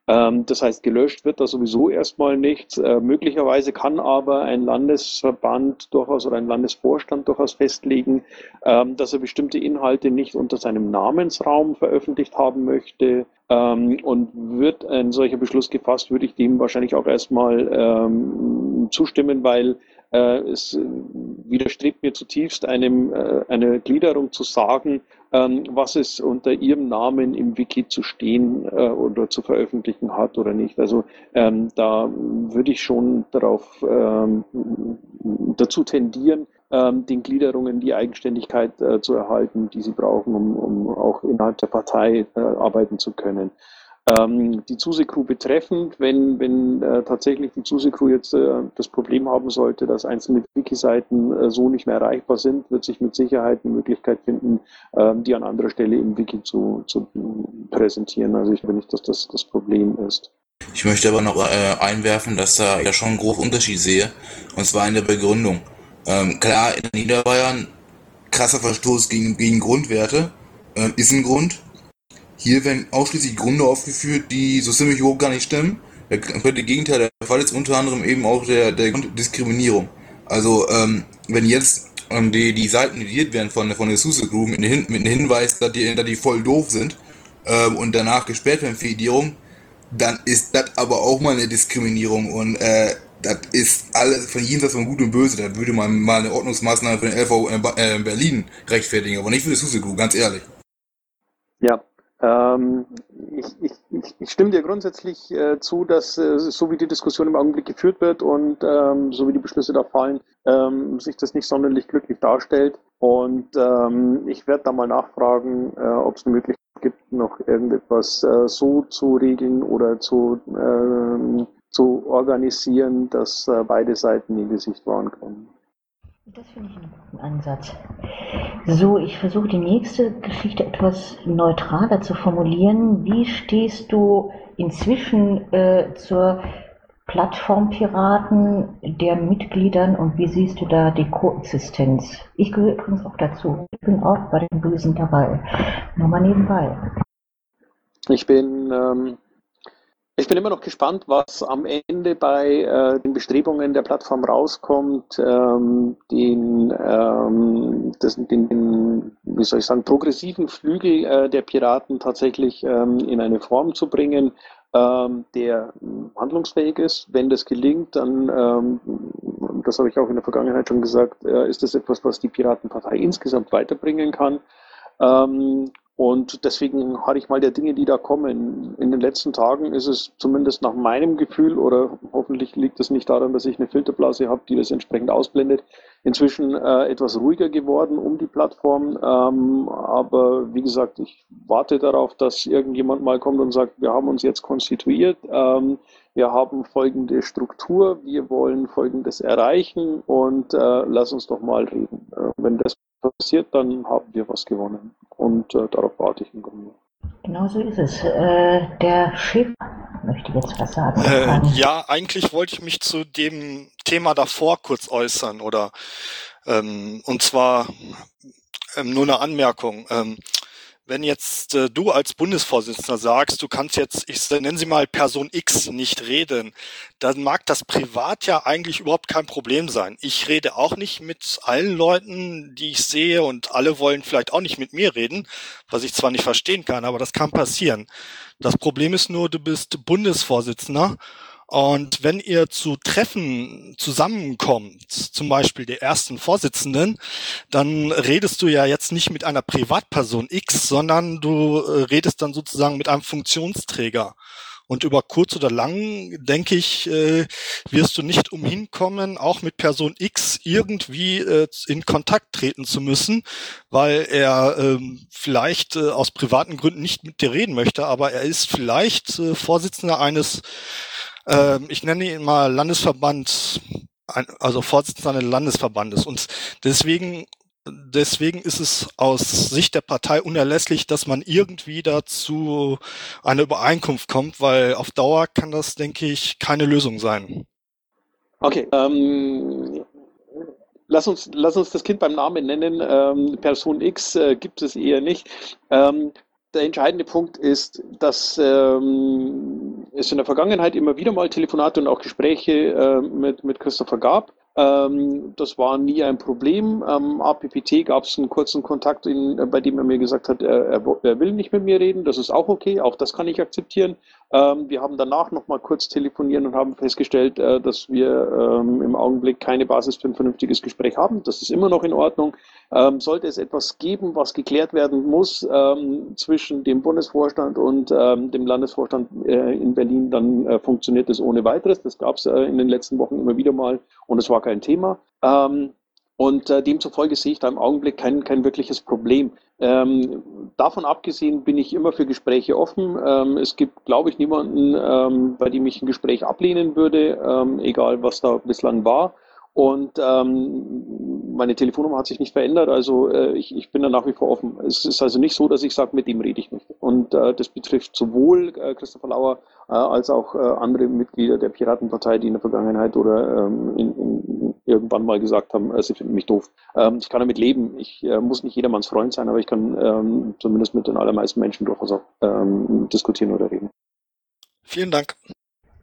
Ähm, das heißt, gelöscht wird da sowieso erstmal nichts. Äh, möglicherweise kann aber ein Landesverband durchaus oder ein Landesvorstand durchaus festlegen, ähm, dass er bestimmte Inhalte nicht unter seinem Namensraum veröffentlicht haben möchte. Ähm, und wird ein solcher Beschluss gefasst, würde ich dem wahrscheinlich auch erstmal ähm, zustimmen, weil äh, es widerstrebt mir zutiefst, einem, äh, eine Gliederung zu sagen, ähm, was es unter ihrem Namen im Wiki zu stehen äh, oder zu veröffentlichen hat oder nicht. Also ähm, da würde ich schon darauf ähm, dazu tendieren, den Gliederungen die Eigenständigkeit äh, zu erhalten, die sie brauchen, um, um auch innerhalb der Partei äh, arbeiten zu können. Ähm, die Zuse-Crew betreffend, wenn, wenn äh, tatsächlich die Zuse-Crew jetzt äh, das Problem haben sollte, dass einzelne Wiki-Seiten äh, so nicht mehr erreichbar sind, wird sich mit Sicherheit eine Möglichkeit finden, ähm, die an anderer Stelle im Wiki zu, zu präsentieren. Also ich glaube nicht, dass das das Problem ist. Ich möchte aber noch äh, einwerfen, dass da ja schon einen großen Unterschied sehe, und zwar in der Begründung. Ähm, klar, in Niederbayern krasser Verstoß gegen, gegen Grundwerte äh, ist ein Grund, hier werden ausschließlich Gründe aufgeführt, die so ziemlich überhaupt gar nicht stimmen. Der komplette Gegenteil der Fall ist unter anderem eben auch der, der Diskriminierung. Also ähm, wenn jetzt ähm, die, die Seiten editiert werden von, von der SUSE Group mit, mit einem Hinweis, dass die, dass die voll doof sind ähm, und danach gesperrt werden für Edierung, dann ist das aber auch mal eine Diskriminierung und äh, das ist alles von jenseits von Gut und Böse. Da würde man mal eine Ordnungsmaßnahme für den LV äh, in Berlin rechtfertigen, aber nicht für die SUSE Group, ganz ehrlich. Ja, ich, ich, ich, stimme dir grundsätzlich äh, zu, dass äh, so wie die Diskussion im Augenblick geführt wird und ähm, so wie die Beschlüsse da fallen, ähm, sich das nicht sonderlich glücklich darstellt. Und ähm, ich werde da mal nachfragen, äh, ob es eine Möglichkeit gibt, noch irgendetwas äh, so zu regeln oder zu, ähm, zu organisieren, dass äh, beide Seiten in Gesicht wahren können. Das finde ich einen guten Ansatz. So, ich versuche die nächste Geschichte etwas neutraler zu formulieren. Wie stehst du inzwischen äh, zur Plattform Piraten, deren Mitgliedern und wie siehst du da die Koexistenz? Ich gehöre übrigens auch dazu. Ich bin auch bei den Bösen dabei. Nur mal nebenbei. Ich bin ähm, Ich bin immer noch gespannt, was am Ende bei äh, den Bestrebungen der Plattform rauskommt, ähm, den, ähm, das, den, den, wie soll ich sagen, progressiven Flügel äh, der Piraten tatsächlich ähm, in eine Form zu bringen, ähm, der handlungsfähig ist. Wenn das gelingt, dann, ähm, das habe ich auch in der Vergangenheit schon gesagt, äh, ist das etwas, was die Piratenpartei insgesamt weiterbringen kann. Ähm, und deswegen hatte ich mal der Dinge, die da kommen. In den letzten Tagen ist es zumindest nach meinem Gefühl, oder hoffentlich liegt es nicht daran, dass ich eine Filterblase habe, die das entsprechend ausblendet, inzwischen äh, etwas ruhiger geworden um die Plattform. Ähm, aber wie gesagt, ich warte darauf, dass irgendjemand mal kommt und sagt, wir haben uns jetzt konstituiert, ähm, wir haben folgende Struktur, wir wollen folgendes erreichen und äh, lass uns doch mal reden. Äh, wenn das passiert, dann haben wir was gewonnen. Und äh, darauf warte ich im Grunde. Genau so ist es. Äh, der Chef möchte jetzt was sagen. Äh, ja, eigentlich wollte ich mich zu dem Thema davor kurz äußern oder ähm, und zwar ähm, nur eine Anmerkung. Ähm, wenn jetzt äh, du als Bundesvorsitzender sagst, du kannst jetzt, ich nenne sie mal Person X nicht reden, dann mag das privat ja eigentlich überhaupt kein Problem sein. Ich rede auch nicht mit allen Leuten, die ich sehe und alle wollen vielleicht auch nicht mit mir reden, was ich zwar nicht verstehen kann, aber das kann passieren. Das Problem ist nur, du bist Bundesvorsitzender und wenn ihr zu Treffen zusammenkommt, zum Beispiel der ersten Vorsitzenden, dann redest du ja jetzt nicht mit einer Privatperson X, sondern du äh, redest dann sozusagen mit einem Funktionsträger. Und über kurz oder lang, denke ich, äh, wirst du nicht umhin kommen, auch mit Person X irgendwie äh, in Kontakt treten zu müssen, weil er ähm, vielleicht aus privaten Gründen nicht mit dir reden möchte, aber er ist vielleicht Vorsitzender eines ähm, ich nenne ihn mal Landesverband, also Vorsitzender des Landesverbandes. Und deswegen deswegen ist es aus Sicht der Partei unerlässlich, dass man irgendwie dazu eine Übereinkunft kommt, weil auf Dauer kann das, denke ich, keine Lösung sein. Okay, ähm, lass uns, lass uns das Kind beim Namen nennen. Ähm, Person X äh, gibt es eher nicht. Ähm, der entscheidende Punkt ist, dass ähm, es in der Vergangenheit immer wieder mal Telefonate und auch Gespräche äh, mit, mit Christopher gab. Ähm, das war nie ein Problem. Am APPT gab es einen kurzen Kontakt, in, bei dem er mir gesagt hat, er, er, will nicht mit mir reden. Das ist auch okay, auch das kann ich akzeptieren. Ähm, wir haben danach nochmal kurz telefoniert und haben festgestellt, äh, dass wir ähm, im Augenblick keine Basis für ein vernünftiges Gespräch haben. Das ist immer noch in Ordnung. Ähm, sollte es etwas geben, was geklärt werden muss ähm, zwischen dem Bundesvorstand und ähm, dem Landesvorstand äh, in Berlin, dann äh, funktioniert das ohne weiteres. Das gab es äh, in den letzten Wochen immer wieder mal und es war kein Thema. Ähm, und äh, demzufolge sehe ich da im Augenblick kein, kein wirkliches Problem. Ähm, davon abgesehen bin ich immer für Gespräche offen. Ähm, es gibt, glaube ich, niemanden, ähm, bei dem ich ein Gespräch ablehnen würde, ähm, egal was da bislang war. Und ähm, meine Telefonnummer hat sich nicht verändert, also äh, ich, ich bin da nach wie vor offen. Es ist also nicht so, dass ich sage, mit dem rede ich nicht. Und äh, das betrifft sowohl äh, Christopher Lauer äh, als auch äh, andere Mitglieder der Piratenpartei, die in der Vergangenheit oder ähm, in, in, irgendwann mal gesagt haben, äh, sie finden mich doof. Ähm, ich kann damit leben. Ich äh, muss nicht jedermanns Freund sein, aber ich kann ähm, zumindest mit den allermeisten Menschen durchaus auch ähm, diskutieren oder reden. Vielen Dank.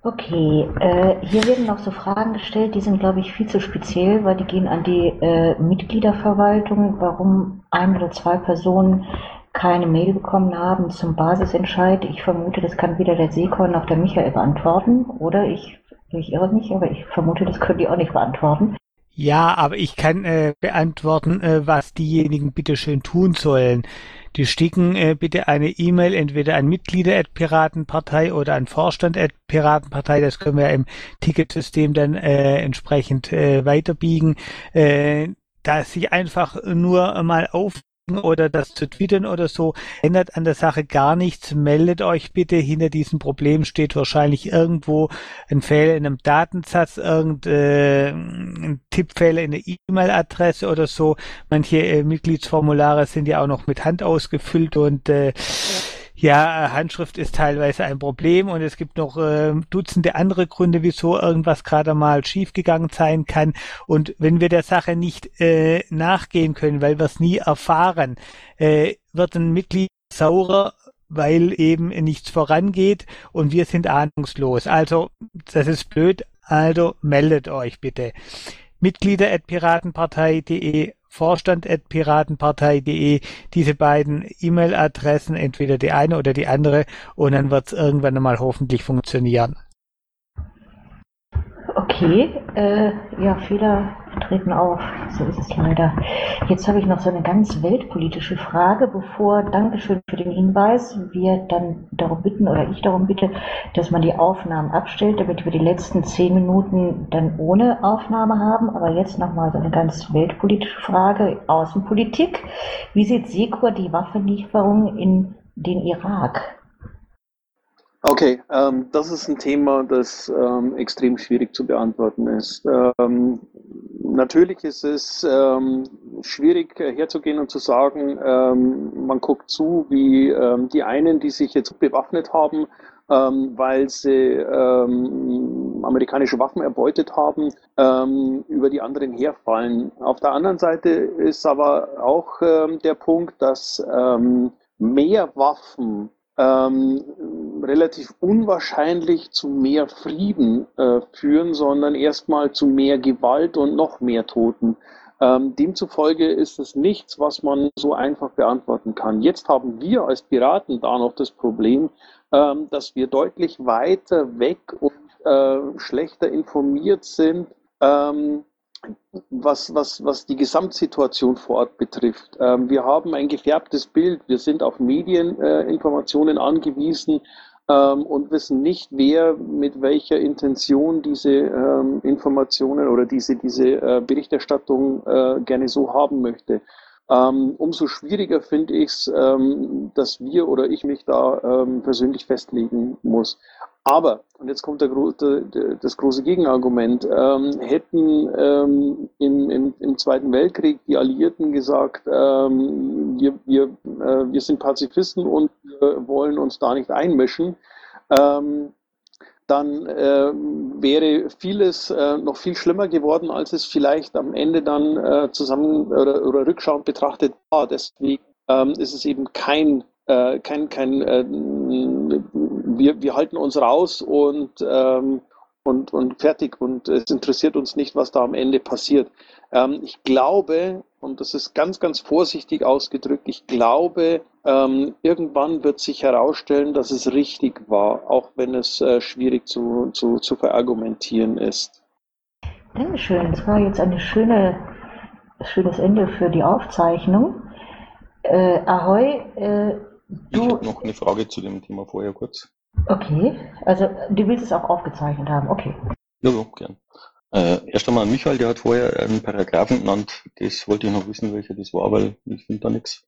Okay, äh, hier werden noch so Fragen gestellt, die sind, glaube ich, viel zu speziell, weil die gehen an die äh, Mitgliederverwaltung, warum ein oder zwei Personen keine Mail bekommen haben zum Basisentscheid. Ich vermute, das kann weder der Sekon noch der Michael beantworten, oder? Ich, ich irre mich, aber ich vermute, das können die auch nicht beantworten. Ja, aber ich kann äh, beantworten, äh, was diejenigen bitte schön tun sollen. Die schicken äh, bitte eine E-Mail entweder an Mitglieder at Piratenpartei oder an Vorstand at Piratenpartei. Das können wir im Ticketsystem dann äh, entsprechend äh, weiterbiegen. Äh, dass sie einfach nur mal auf oder das zu twittern oder so, ändert an der Sache gar nichts. Meldet euch bitte. Hinter diesem Problem steht wahrscheinlich irgendwo ein Fehler in einem Datensatz, irgendein äh, Tippfehler in der E-Mail-Adresse oder so. Manche äh, Mitgliedsformulare sind ja auch noch mit Hand ausgefüllt und äh, ja ja, Handschrift ist teilweise ein Problem und es gibt noch äh, Dutzende andere Gründe, wieso irgendwas gerade mal schiefgegangen sein kann. Und wenn wir der Sache nicht äh, nachgehen können, weil wir es nie erfahren, äh, wird ein Mitglied saurer weil eben nichts vorangeht und wir sind ahnungslos. Also, das ist blöd, also meldet euch bitte. Mitglieder at piratenpartei.de, Vorstand at piratenpartei.de, diese beiden E-Mail-Adressen, entweder die eine oder die andere, und dann wird es irgendwann einmal hoffentlich funktionieren. Okay, äh, ja, Fehler treten auf. So ist es leider. Jetzt habe ich noch so eine ganz weltpolitische Frage, bevor, Dankeschön für den Hinweis, wir dann darum bitten oder ich darum bitte, dass man die Aufnahmen abstellt, damit wir die letzten zehn Minuten dann ohne Aufnahme haben. Aber jetzt nochmal so eine ganz weltpolitische Frage, Außenpolitik. Wie sieht Sekur die Waffenlieferung in den Irak? Okay, ähm, das ist ein Thema, das ähm, extrem schwierig zu beantworten ist. Ähm, natürlich ist es ähm, schwierig herzugehen und zu sagen, ähm, man guckt zu, wie ähm, die einen, die sich jetzt bewaffnet haben, weil sie amerikanische Waffen erbeutet haben, über die anderen herfallen. Auf der anderen Seite ist aber auch der Punkt, dass mehr Waffen ähm, relativ unwahrscheinlich zu mehr Frieden äh, führen, sondern erstmal zu mehr Gewalt und noch mehr Toten. Ähm, demzufolge ist es nichts, was man so einfach beantworten kann. Jetzt haben wir als Piraten da noch das Problem, ähm, dass wir deutlich weiter weg und äh, schlechter informiert sind ähm, was, was, was die Gesamtsituation vor Ort betrifft. Ähm, wir haben ein gefärbtes Bild. Wir sind auf Medieninformationen äh, angewiesen ähm, und wissen nicht, wer mit welcher Intention diese ähm, Informationen oder diese, diese äh, Berichterstattung äh, gerne so haben möchte. Ähm, umso schwieriger finde ich es, ähm, dass wir oder ich mich da ähm, persönlich festlegen muss. Aber, und jetzt kommt der, der, das große Gegenargument, ähm, hätten ähm, im, im, im, Zweiten Weltkrieg die Alliierten gesagt, ähm, wir, wir, äh, wir sind Pazifisten und wir wollen uns da nicht einmischen, ähm, dann äh, wäre vieles äh, noch viel schlimmer geworden, als es vielleicht am Ende dann äh, zusammen oder, oder rückschauend betrachtet war. Deswegen ähm, ist es eben kein, äh, kein, kein äh, wir, wir halten uns raus und, ähm, und, und fertig und es interessiert uns nicht, was da am Ende passiert. Ähm, ich glaube, und das ist ganz, ganz vorsichtig ausgedrückt, ich glaube, ähm, irgendwann wird sich herausstellen, dass es richtig war, auch wenn es äh, schwierig zu, zu, zu verargumentieren ist. Dankeschön. Das war jetzt ein schöne, schönes Ende für die Aufzeichnung. Äh, Ahoi, äh, du. Ich habe noch eine Frage zu dem Thema vorher kurz. Okay, also du willst es auch aufgezeichnet haben, okay. Ja, ja gern. Äh, erst einmal Michael, der hat vorher einen Paragraphen genannt. Das wollte ich noch wissen, welcher das war, weil ich finde da nichts.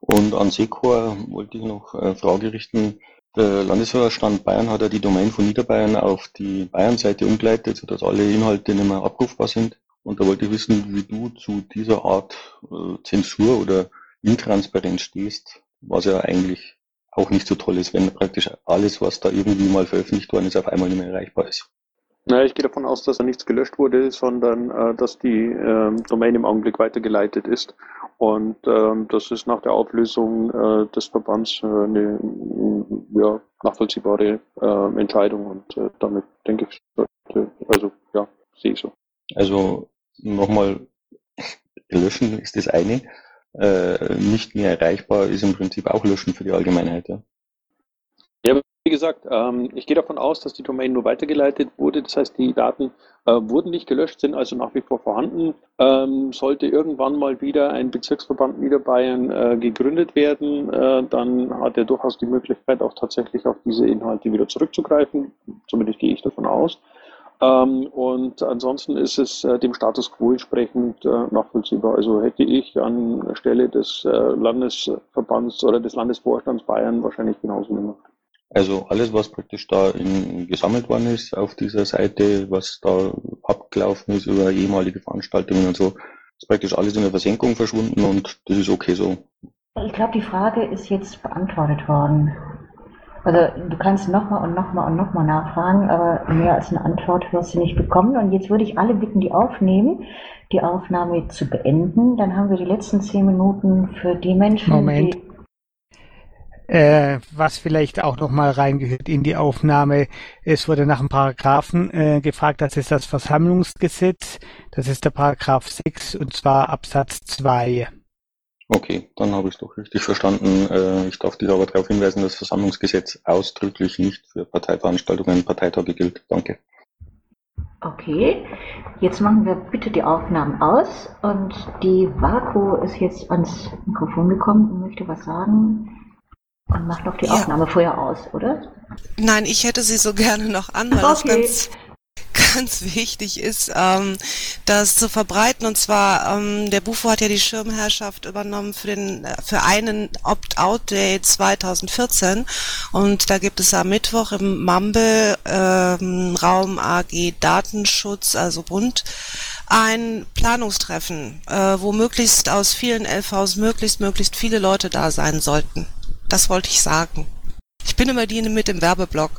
Und an Sekor wollte ich noch eine Frage richten. Der Landesvorstand Bayern hat ja die Domain von Niederbayern auf die Bayern-Seite umgeleitet, sodass alle Inhalte nicht mehr abrufbar sind. Und da wollte ich wissen, wie du zu dieser Art äh, Zensur oder Intransparenz stehst, was ja eigentlich auch nicht so toll ist, wenn praktisch alles, was da irgendwie mal veröffentlicht worden ist, auf einmal nicht mehr erreichbar ist. Naja, ich gehe davon aus, dass da nichts gelöscht wurde, sondern äh, dass die äh, Domain im Augenblick weitergeleitet ist. Und ähm, das ist nach der Auflösung äh, des Verbands äh, eine ja, nachvollziehbare äh, Entscheidung. Und äh, damit denke ich, also ja, sehe ich so. Also nochmal, löschen ist das eine äh, nicht mehr erreichbar ist im Prinzip auch löschen für die Allgemeinheit. Ja, ja wie gesagt, ähm, ich gehe davon aus, dass die Domain nur weitergeleitet wurde. Das heißt, die Daten äh, wurden nicht gelöscht, sind also nach wie vor vorhanden. Ähm, sollte irgendwann mal wieder ein Bezirksverband Niederbayern äh, gegründet werden, äh, dann hat er durchaus die Möglichkeit, auch tatsächlich auf diese Inhalte wieder zurückzugreifen. Zumindest gehe ich davon aus. Ähm, und ansonsten ist es äh, dem Status quo entsprechend äh, nachvollziehbar. Also hätte ich an Stelle des äh, Landesverbands oder des Landesvorstands Bayern wahrscheinlich genauso gemacht. Also alles, was praktisch da in, gesammelt worden ist auf dieser Seite, was da abgelaufen ist über ehemalige Veranstaltungen und so, ist praktisch alles in der Versenkung verschwunden und das ist okay so. Ich glaube, die Frage ist jetzt beantwortet worden. Also du kannst nochmal und nochmal und nochmal nachfragen, aber mehr als eine Antwort wirst du nicht bekommen. Und jetzt würde ich alle bitten, die aufnehmen, die Aufnahme zu beenden. Dann haben wir die letzten zehn Minuten für die Menschen, Moment. die... Äh, was vielleicht auch nochmal reingehört in die Aufnahme. Es wurde nach einem Paragraphen äh, gefragt, das ist das Versammlungsgesetz. Das ist der Paragraph 6 und zwar Absatz 2. Okay, dann habe ich es doch richtig verstanden. Äh, ich darf dich aber darauf hinweisen, dass das Versammlungsgesetz ausdrücklich nicht für Parteiveranstaltungen und Parteitage gilt. Danke. Okay, jetzt machen wir bitte die Aufnahmen aus und die Vaku ist jetzt ans Mikrofon gekommen und möchte was sagen und macht noch die Ja. Aufnahme vorher aus, oder? Nein, ich hätte sie so gerne noch an, weil es Okay. ganz, ganz wichtig ist, ähm, das zu verbreiten. Und zwar, ähm, der Bufo hat ja die Schirmherrschaft übernommen für den, äh, für einen Opt-out-Day 2014. Und da gibt es am Mittwoch im Mambe ähm, Raum AG Datenschutz, also Bund, ein Planungstreffen, äh, wo möglichst aus vielen LVs möglichst, möglichst viele Leute da sein sollten. Das wollte ich sagen. Ich bin immer die mit dem Werbeblock.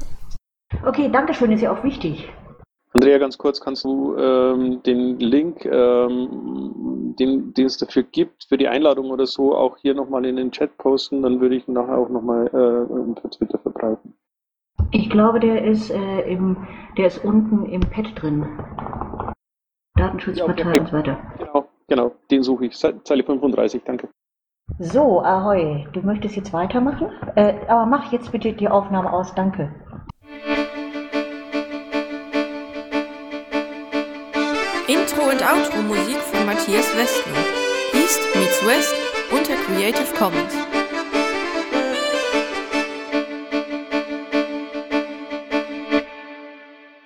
Okay, danke schön, ist ja auch wichtig. Andrea, ganz kurz, kannst du ähm, den Link, ähm, den, den es dafür gibt, für die Einladung oder so, auch hier nochmal in den Chat posten? Dann würde ich ihn nachher auch nochmal äh, per Twitter verbreiten. Ich glaube, der ist, äh, im, der ist unten im Pad drin. Datenschutzpartei und so weiter. Genau, genau, den suche ich. Ze- Zeile 35, danke. So, Ahoi, du möchtest jetzt weitermachen? Äh, aber mach jetzt bitte die Aufnahme aus, danke. Intro und Outro Musik von Matthias Westner. East meets West unter Creative Commons.